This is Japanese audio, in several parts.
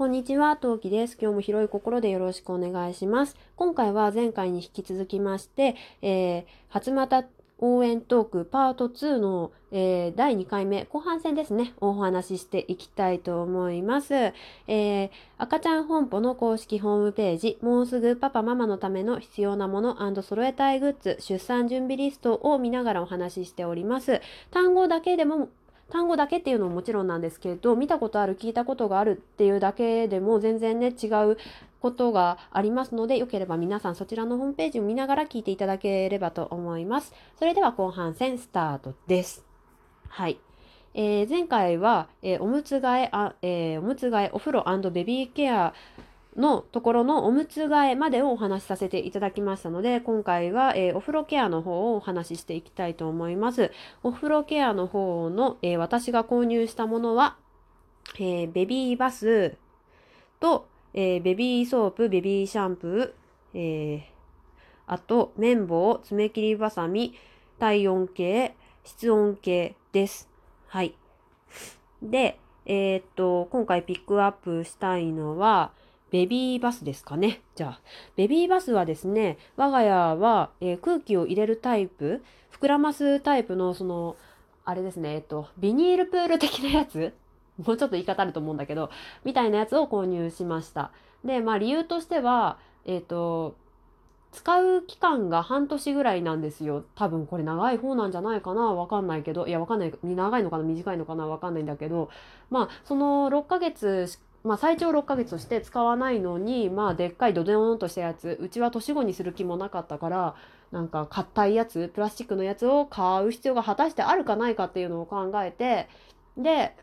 こんにちは、トウキです。今日も広い心でよろしくお願いします。今回は前回に引き続きまして、えー、初股応援トークパート2の、えー、第2回目、後半戦ですね、お話ししていきたいと思います。えー、赤ちゃん本舗の公式ホームページ、もうすぐパパママのための必要なもの揃えたいグッズ、出産準備リストを見ながらお話ししております。単語だけでも単語だけっていうのももちろんなんですけど見たことある聞いたことがあるっていうだけでも全然ね違うことがありますのでよければ皆さんそちらのホームページを見ながら聞いていただければと思います。それでは後半戦スタートです。はい。えー、前回は、えー、おむつ替えあ、えー、おむつ替えお風呂ベビーケアのところのおむつ替えまでをお話しさせていただきましたので、今回は、えー、お風呂ケアの方をお話ししていきたいと思います。お風呂ケアの方の、えー、私が購入したものは、えー、ベビーバスと、えベビーソープ、ベビーシャンプー、えあと、綿棒、爪切りばさみ、体温計、室温計です。はい。で、えっと、今回ピックアップしたいのは、ベビーバスですかね。じゃあ、ベビーバスはですね、我が家は、えー、空気を入れるタイプ、膨らますタイプの、その、あれですね、えっと、ビニールプール的なやつ？もうちょっと言い方あると思うんだけど、みたいなやつを購入しました。で、まあ理由としては、えっ、と、使う期間が半年ぐらいなんですよ。多分これ長い方なんじゃないかな？わかんないけど。いや、わかんない。長いのかな？短いのかな？わかんないんだけど。まあ、その6ヶ月まあ、最長6ヶ月として使わないのに、まあ、でっかいドデオンとしたやつうちは年後にする気もなかったからなんか硬いやつプラスチックのやつを買う必要が果たしてあるかないかっていうのを考えてで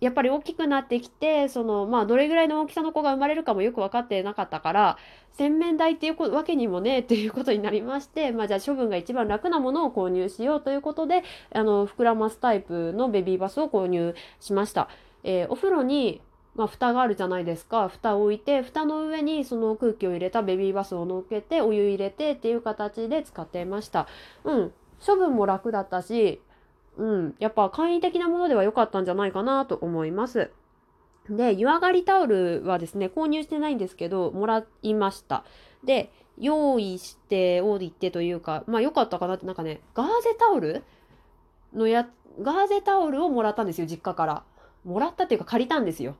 やっぱり大きくなってきてそのまあどれぐらいの大きさの子が生まれるかもよく分かってなかったから洗面台っていうわけにもねっていうことになりまして、まあ、じゃあ処分が一番楽なものを購入しようということであの膨らますタイプのベビーバスを購入しました。えー、お風呂にまあ、蓋があるじゃないですか。蓋を置いて蓋の上にその空気を入れたベビーバスを乗っけてお湯入れてっていう形で使っていました。うん。処分も楽だったしうん。やっぱ簡易的なものでは良かったんじゃないかなと思います。で湯上がりタオルはですね購入してないんですけどもらいました。で用意しておいてというかまあ良かったかなってなんかねガーゼタオル？のやガーゼタオルをもらったんですよ実家から。もらったっていうか借りたんですよ。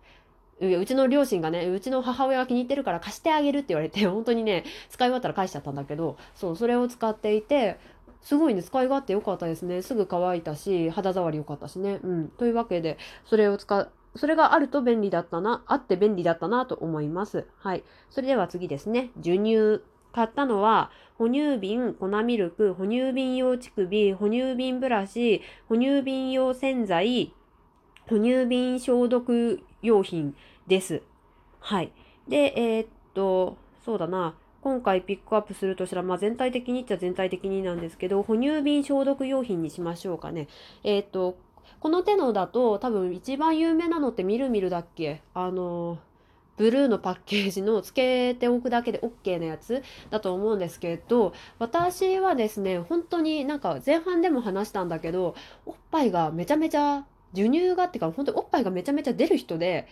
うちの両親がね、うちの母親が気に入ってるから貸してあげるって言われて、本当にね、使い終わったら返しちゃったんだけど、そう、それを使っていて、すごいね、使い勝手良かったですね。すぐ乾いたし、肌触り良かったしね。うん。というわけで、それを使う、それがあると便利だったな、あって便利だったなと思います。はい。それでは次ですね。授乳。買ったのは、哺乳瓶、粉ミルク、哺乳瓶用乳首、哺乳瓶ブラシ、哺乳瓶用洗剤、哺乳瓶消毒用品です。はい。で、えー、っと、そうだな。今回ピックアップするとしたら、まあ、全体的にっちゃ全体的になんですけど、哺乳瓶消毒用品にしましょうかね。えー、っと、この手のだと多分一番有名なのってみるみるだっけ？あの、ブルーのパッケージのつけておくだけで OK なやつ？だと思うんですけど、私はですね、本当になんか前半でも話したんだけど、おっぱいがめちゃめちゃ授乳がってか本当におっぱいがめちゃめちゃ出る人で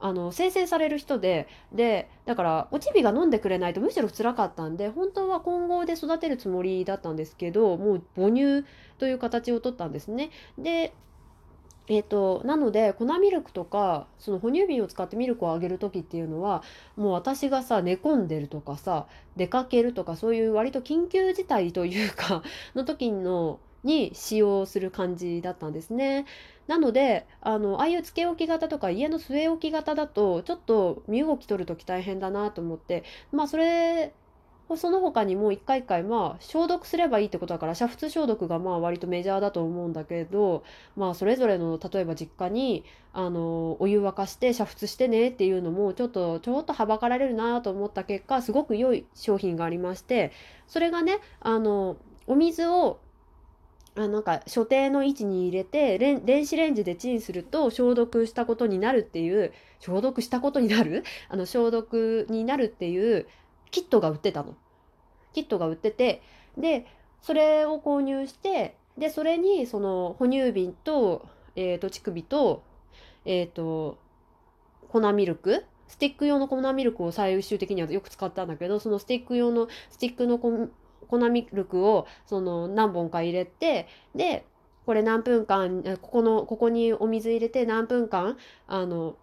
あの生成される人ででだからおちびが飲んでくれないとむしろ辛かったんで本当は混合で育てるつもりだったんですけどもう母乳という形をとったんですね。でえーと、なので粉ミルクとかその哺乳瓶を使ってミルクをあげる時っていうのはもう私がさ寝込んでるとかさ出かけるとかそういう割と緊急事態というかの時のに使用する感じだったんですね。なのであのああいうつけ置き型とか家の据え置き型だとちょっと身動き取る時大変だなと思ってまあそれその他にも一回一回まあ消毒すればいいってことだから煮沸消毒がまあ割とメジャーだと思うんだけどまあそれぞれの例えば実家にあのお湯沸かして煮沸してねっていうのもちょっとちょっとはばかられるなと思った結果すごく良い商品がありましてそれがねあのお水をあなんか所定の位置に入れて電子レンジでチンすると消毒したことになるっていう消毒したことになる？あの消毒になるっていうキットが売ってたの。キットが売っててでそれを購入してでそれにその哺乳瓶と,、えーと、乳首と,、えーと、粉ミルク？スティック用の粉ミルクを最終的にはよく使ったんだけどそのスティック用のスティックの粉ミルクをその何本か入れてでこれ何分間ここのここにお水入れて何分間あの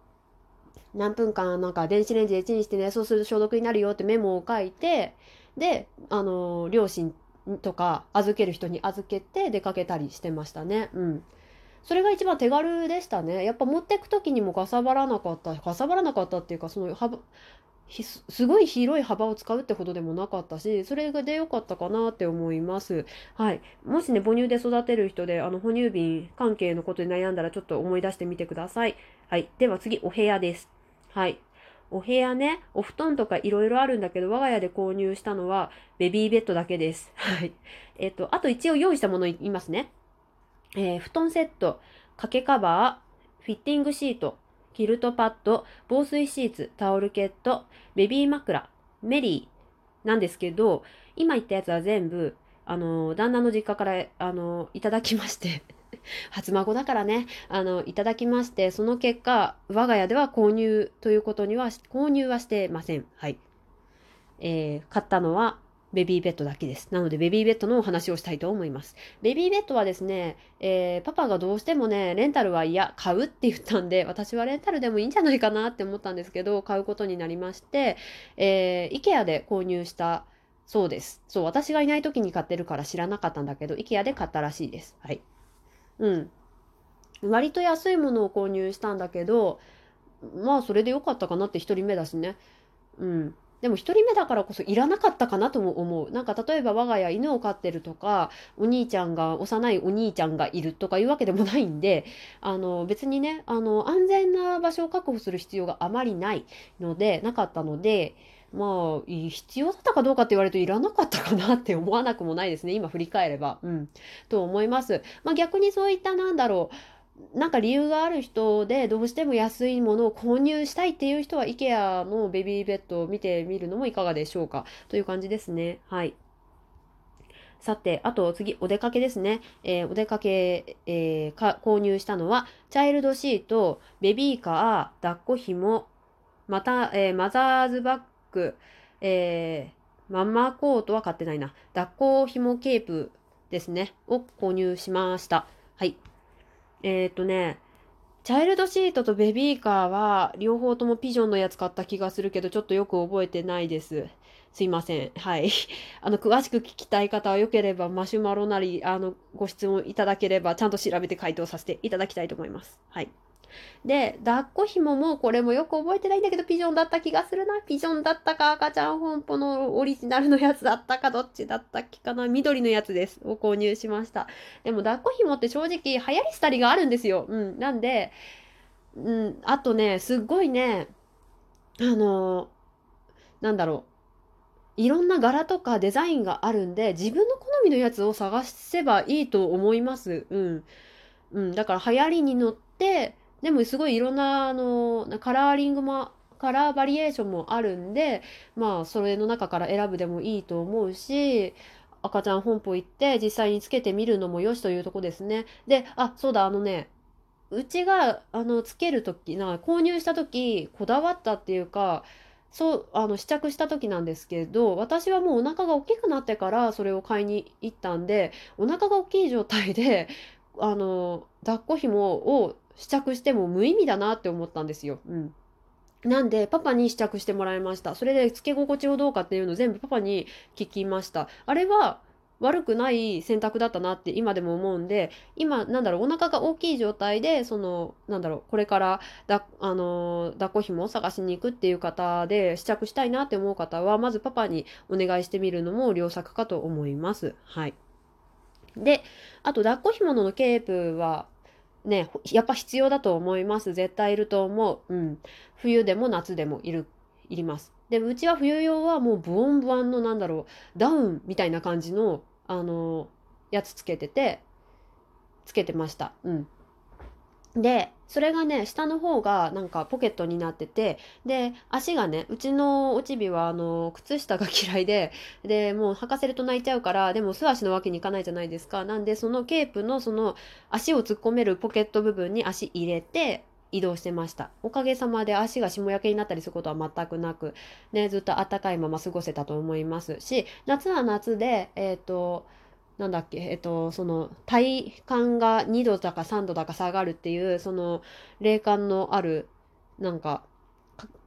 何分間なんか電子レンジでチンしてねそうすると消毒になるよってメモを書いてであの両親とか預ける人に預けて出かけたりしてましたね。うんそれが一番手軽でしたね。やっぱ持ってく時にもかさばらなかった。かさばらなかったっていうか、その、すごい広い幅を使うってほどでもなかったし、それがで良かったかなって思います。はい。もしね、母乳で育てる人で、あの、哺乳瓶関係のことに悩んだらちょっと思い出してみてください。はい。では次、お部屋です。はい。お部屋ね、お布団とかいろいろあるんだけど、我が家で購入したのはベビーベッドだけです。はい。えっ、と、あと一応用意したもの言いますね。えー、布団セット、掛けカバー、フィッティングシート、キルトパッド、防水シーツ、タオルケット、ベビー枕、メリーなんですけど、今言ったやつは全部、あの、旦那の実家から、あの、いただきまして 初孫だからね、あの、いただきまして、その結果、我が家では購入ということには、購入はしてません。はい。えー、買ったのは、ベビーベッドだけです。なので、ベビーベッドのお話をしたいと思います。ベビーベッドはですね、えー、パパがどうしてもね、レンタルは嫌、買うって言ったんで、私はレンタルでもいいんじゃないかなって思ったんですけど、買うことになりまして、えー、IKEA で購入したそうです。そう、私がいない時に買ってるから知らなかったんだけど、IKEA で買ったらしいです。はい。うん。割と安いものを購入したんだけど、まあ、それでよかったかなって1人目だしね。うん。でも1人目だからこそいらなかったかなとも思う。なんか例えば我が家犬を飼ってるとか、お兄ちゃんが、幼いお兄ちゃんがいるとかいうわけでもないんで、あの別にね、あの安全な場所を確保する必要があまりないので、なかったので、まあ、必要だったかどうかって言われるといらなかったかなって思わなくもないですね。今振り返れば。うん。と思います。まあ逆にそういったなんだろう。なんか理由がある人でどうしても安いものを購入したいっていう人は IKEA のベビーベッドを見てみるのもいかがでしょうかという感じですね。はい。さて、あと次、お出かけですね。えー、お出かけ、えー、か購入したのは、チャイルドシート、ベビーカー、抱っこ紐、また、えー、マザーズバッグ、えママコートは買ってないな。抱っこ紐ケープですね。を購入しました。えっ、ー、とね、チャイルドシートとベビーカーは両方ともピジョンのやつ買った気がするけど、ちょっとよく覚えてないです。すいません。はい。あの、詳しく聞きたい方はよければマシュマロなり、あの、ご質問いただければ、ちゃんと調べて回答させていただきたいと思います。はい。で、抱っこ紐もこれもよく覚えてないんだけど、ピジョンだった気がするな。ピジョンだったか、赤ちゃん本舗のオリジナルのやつだったか、どっちだったっけかな。緑のやつです。を購入しました。でも、抱っこ紐って正直流行り廃りがあるんですよ。うん。なんで、うん、あとね、すっごいね、あの、なんだろう。いろんな柄とかデザインがあるんで、自分の好みのやつを探せばいいと思います。うん。うん。だから流行りに乗って、でもすごいいろんなあのカラーリングもカラーバリエーションもあるんでまあそれの中から選ぶでもいいと思うし赤ちゃん本舗行って実際につけてみるのもよしというとこですね。であそうだあのねうちがあのつける時な購入した時こだわったっていうかそうあの試着した時なんですけど私はもうお腹が大きくなってからそれを買いに行ったんでお腹が大きい状態であの抱っこ紐を試着しても無意味だなって思ったんですよ。うん。なんで、パパに試着してもらいました。それで、付け心地をどうかっていうのを全部パパに聞きました。あれは、悪くない選択だったなって今でも思うんで、今、なんだろう、お腹が大きい状態で、その、なんだろう、これからだ、あの、抱っこ紐を探しに行くっていう方で試着したいなって思う方は、まずパパにお願いしてみるのも良作かと思います。はい。で、あと、抱っこ紐のケープは、ね、やっぱ必要だと思います。絶対いると思う。うん。冬でも夏でもいる、いります。で、うちは冬用はもうブオンブワンのなんだろう、ダウンみたいな感じの、あの、やつつけてて、つけてました。うん。で、それがね、下の方がなんかポケットになってて、で、足がね、うちのおちびはあの、靴下が嫌いで、で、もう履かせると泣いちゃうから、でも素足のわけにいかないじゃないですか。なんで、そのケープのその足を突っ込めるポケット部分に足入れて、移動してましたおかげさまで足が霜焼けになったりすることは全くなく、ね、ずっと暖かいまま過ごせたと思いますし夏は夏でえっ、ー、となんだっけ、えっと、その体感が2度だか3度だか下がるっていうその霊感のあるなんか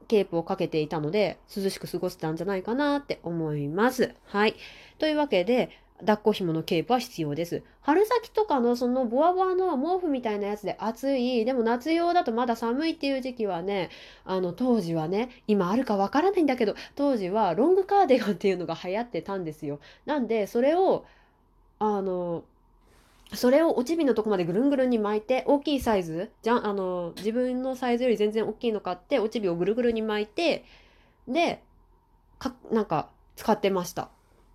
ケープをかけていたので涼しく過ごせたんじゃないかなって思います。はい。というわけで抱っこ紐のケープは必要です。春先とかのそのボワボワの毛布みたいなやつで暑い、でも夏用だとまだ寒いっていう時期はね、あの当時はね、今あるかわからないんだけど、当時はロングカーディガンっていうのが流行ってたんですよ。なんで、それをあのそれをおちびのとこまでぐるんぐるんに巻いて大きいサイズじゃあの自分のサイズより全然大きいの買っておちびをぐるぐるに巻いてでかなんか使ってました。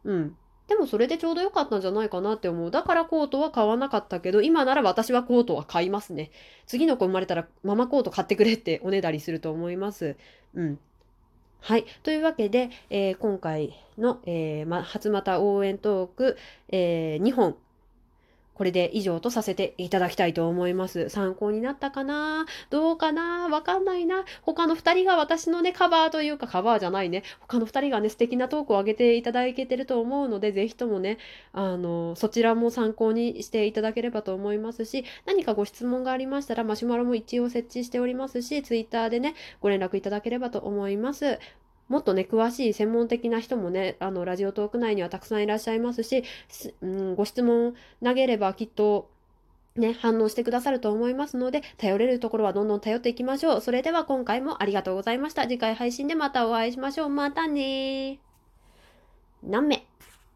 うん。でもそれでちょうど良かったんじゃないかなって思う。だからコートは買わなかったけど今なら私はコートは買いますね。次の子生まれたらママコート買ってくれっておねだりすると思います。うん。はい。というわけで、えー、今回の、えーま、初股応援トーク、えー、2本、これで以上とさせていただきたいと思います。参考になったかな？どうかな？わかんないな。他の2人が私のね、カバーというか、カバーじゃないね。他の2人がね、素敵なトークを上げていただけてると思うので、ぜひともね、あの、そちらも参考にしていただければと思いますし、何かご質問がありましたら、マシュマロも一応設置しておりますし、ツイッターでね、ご連絡いただければと思います。もっとね、詳しい専門的な人もね、あの、ラジオトーク内にはたくさんいらっしゃいますし、うん、ご質問投げればきっと、ね、反応してくださると思いますので、頼れるところはどんどん頼っていきましょう。それでは今回もありがとうございました。次回配信でまたお会いしましょう。またね何名？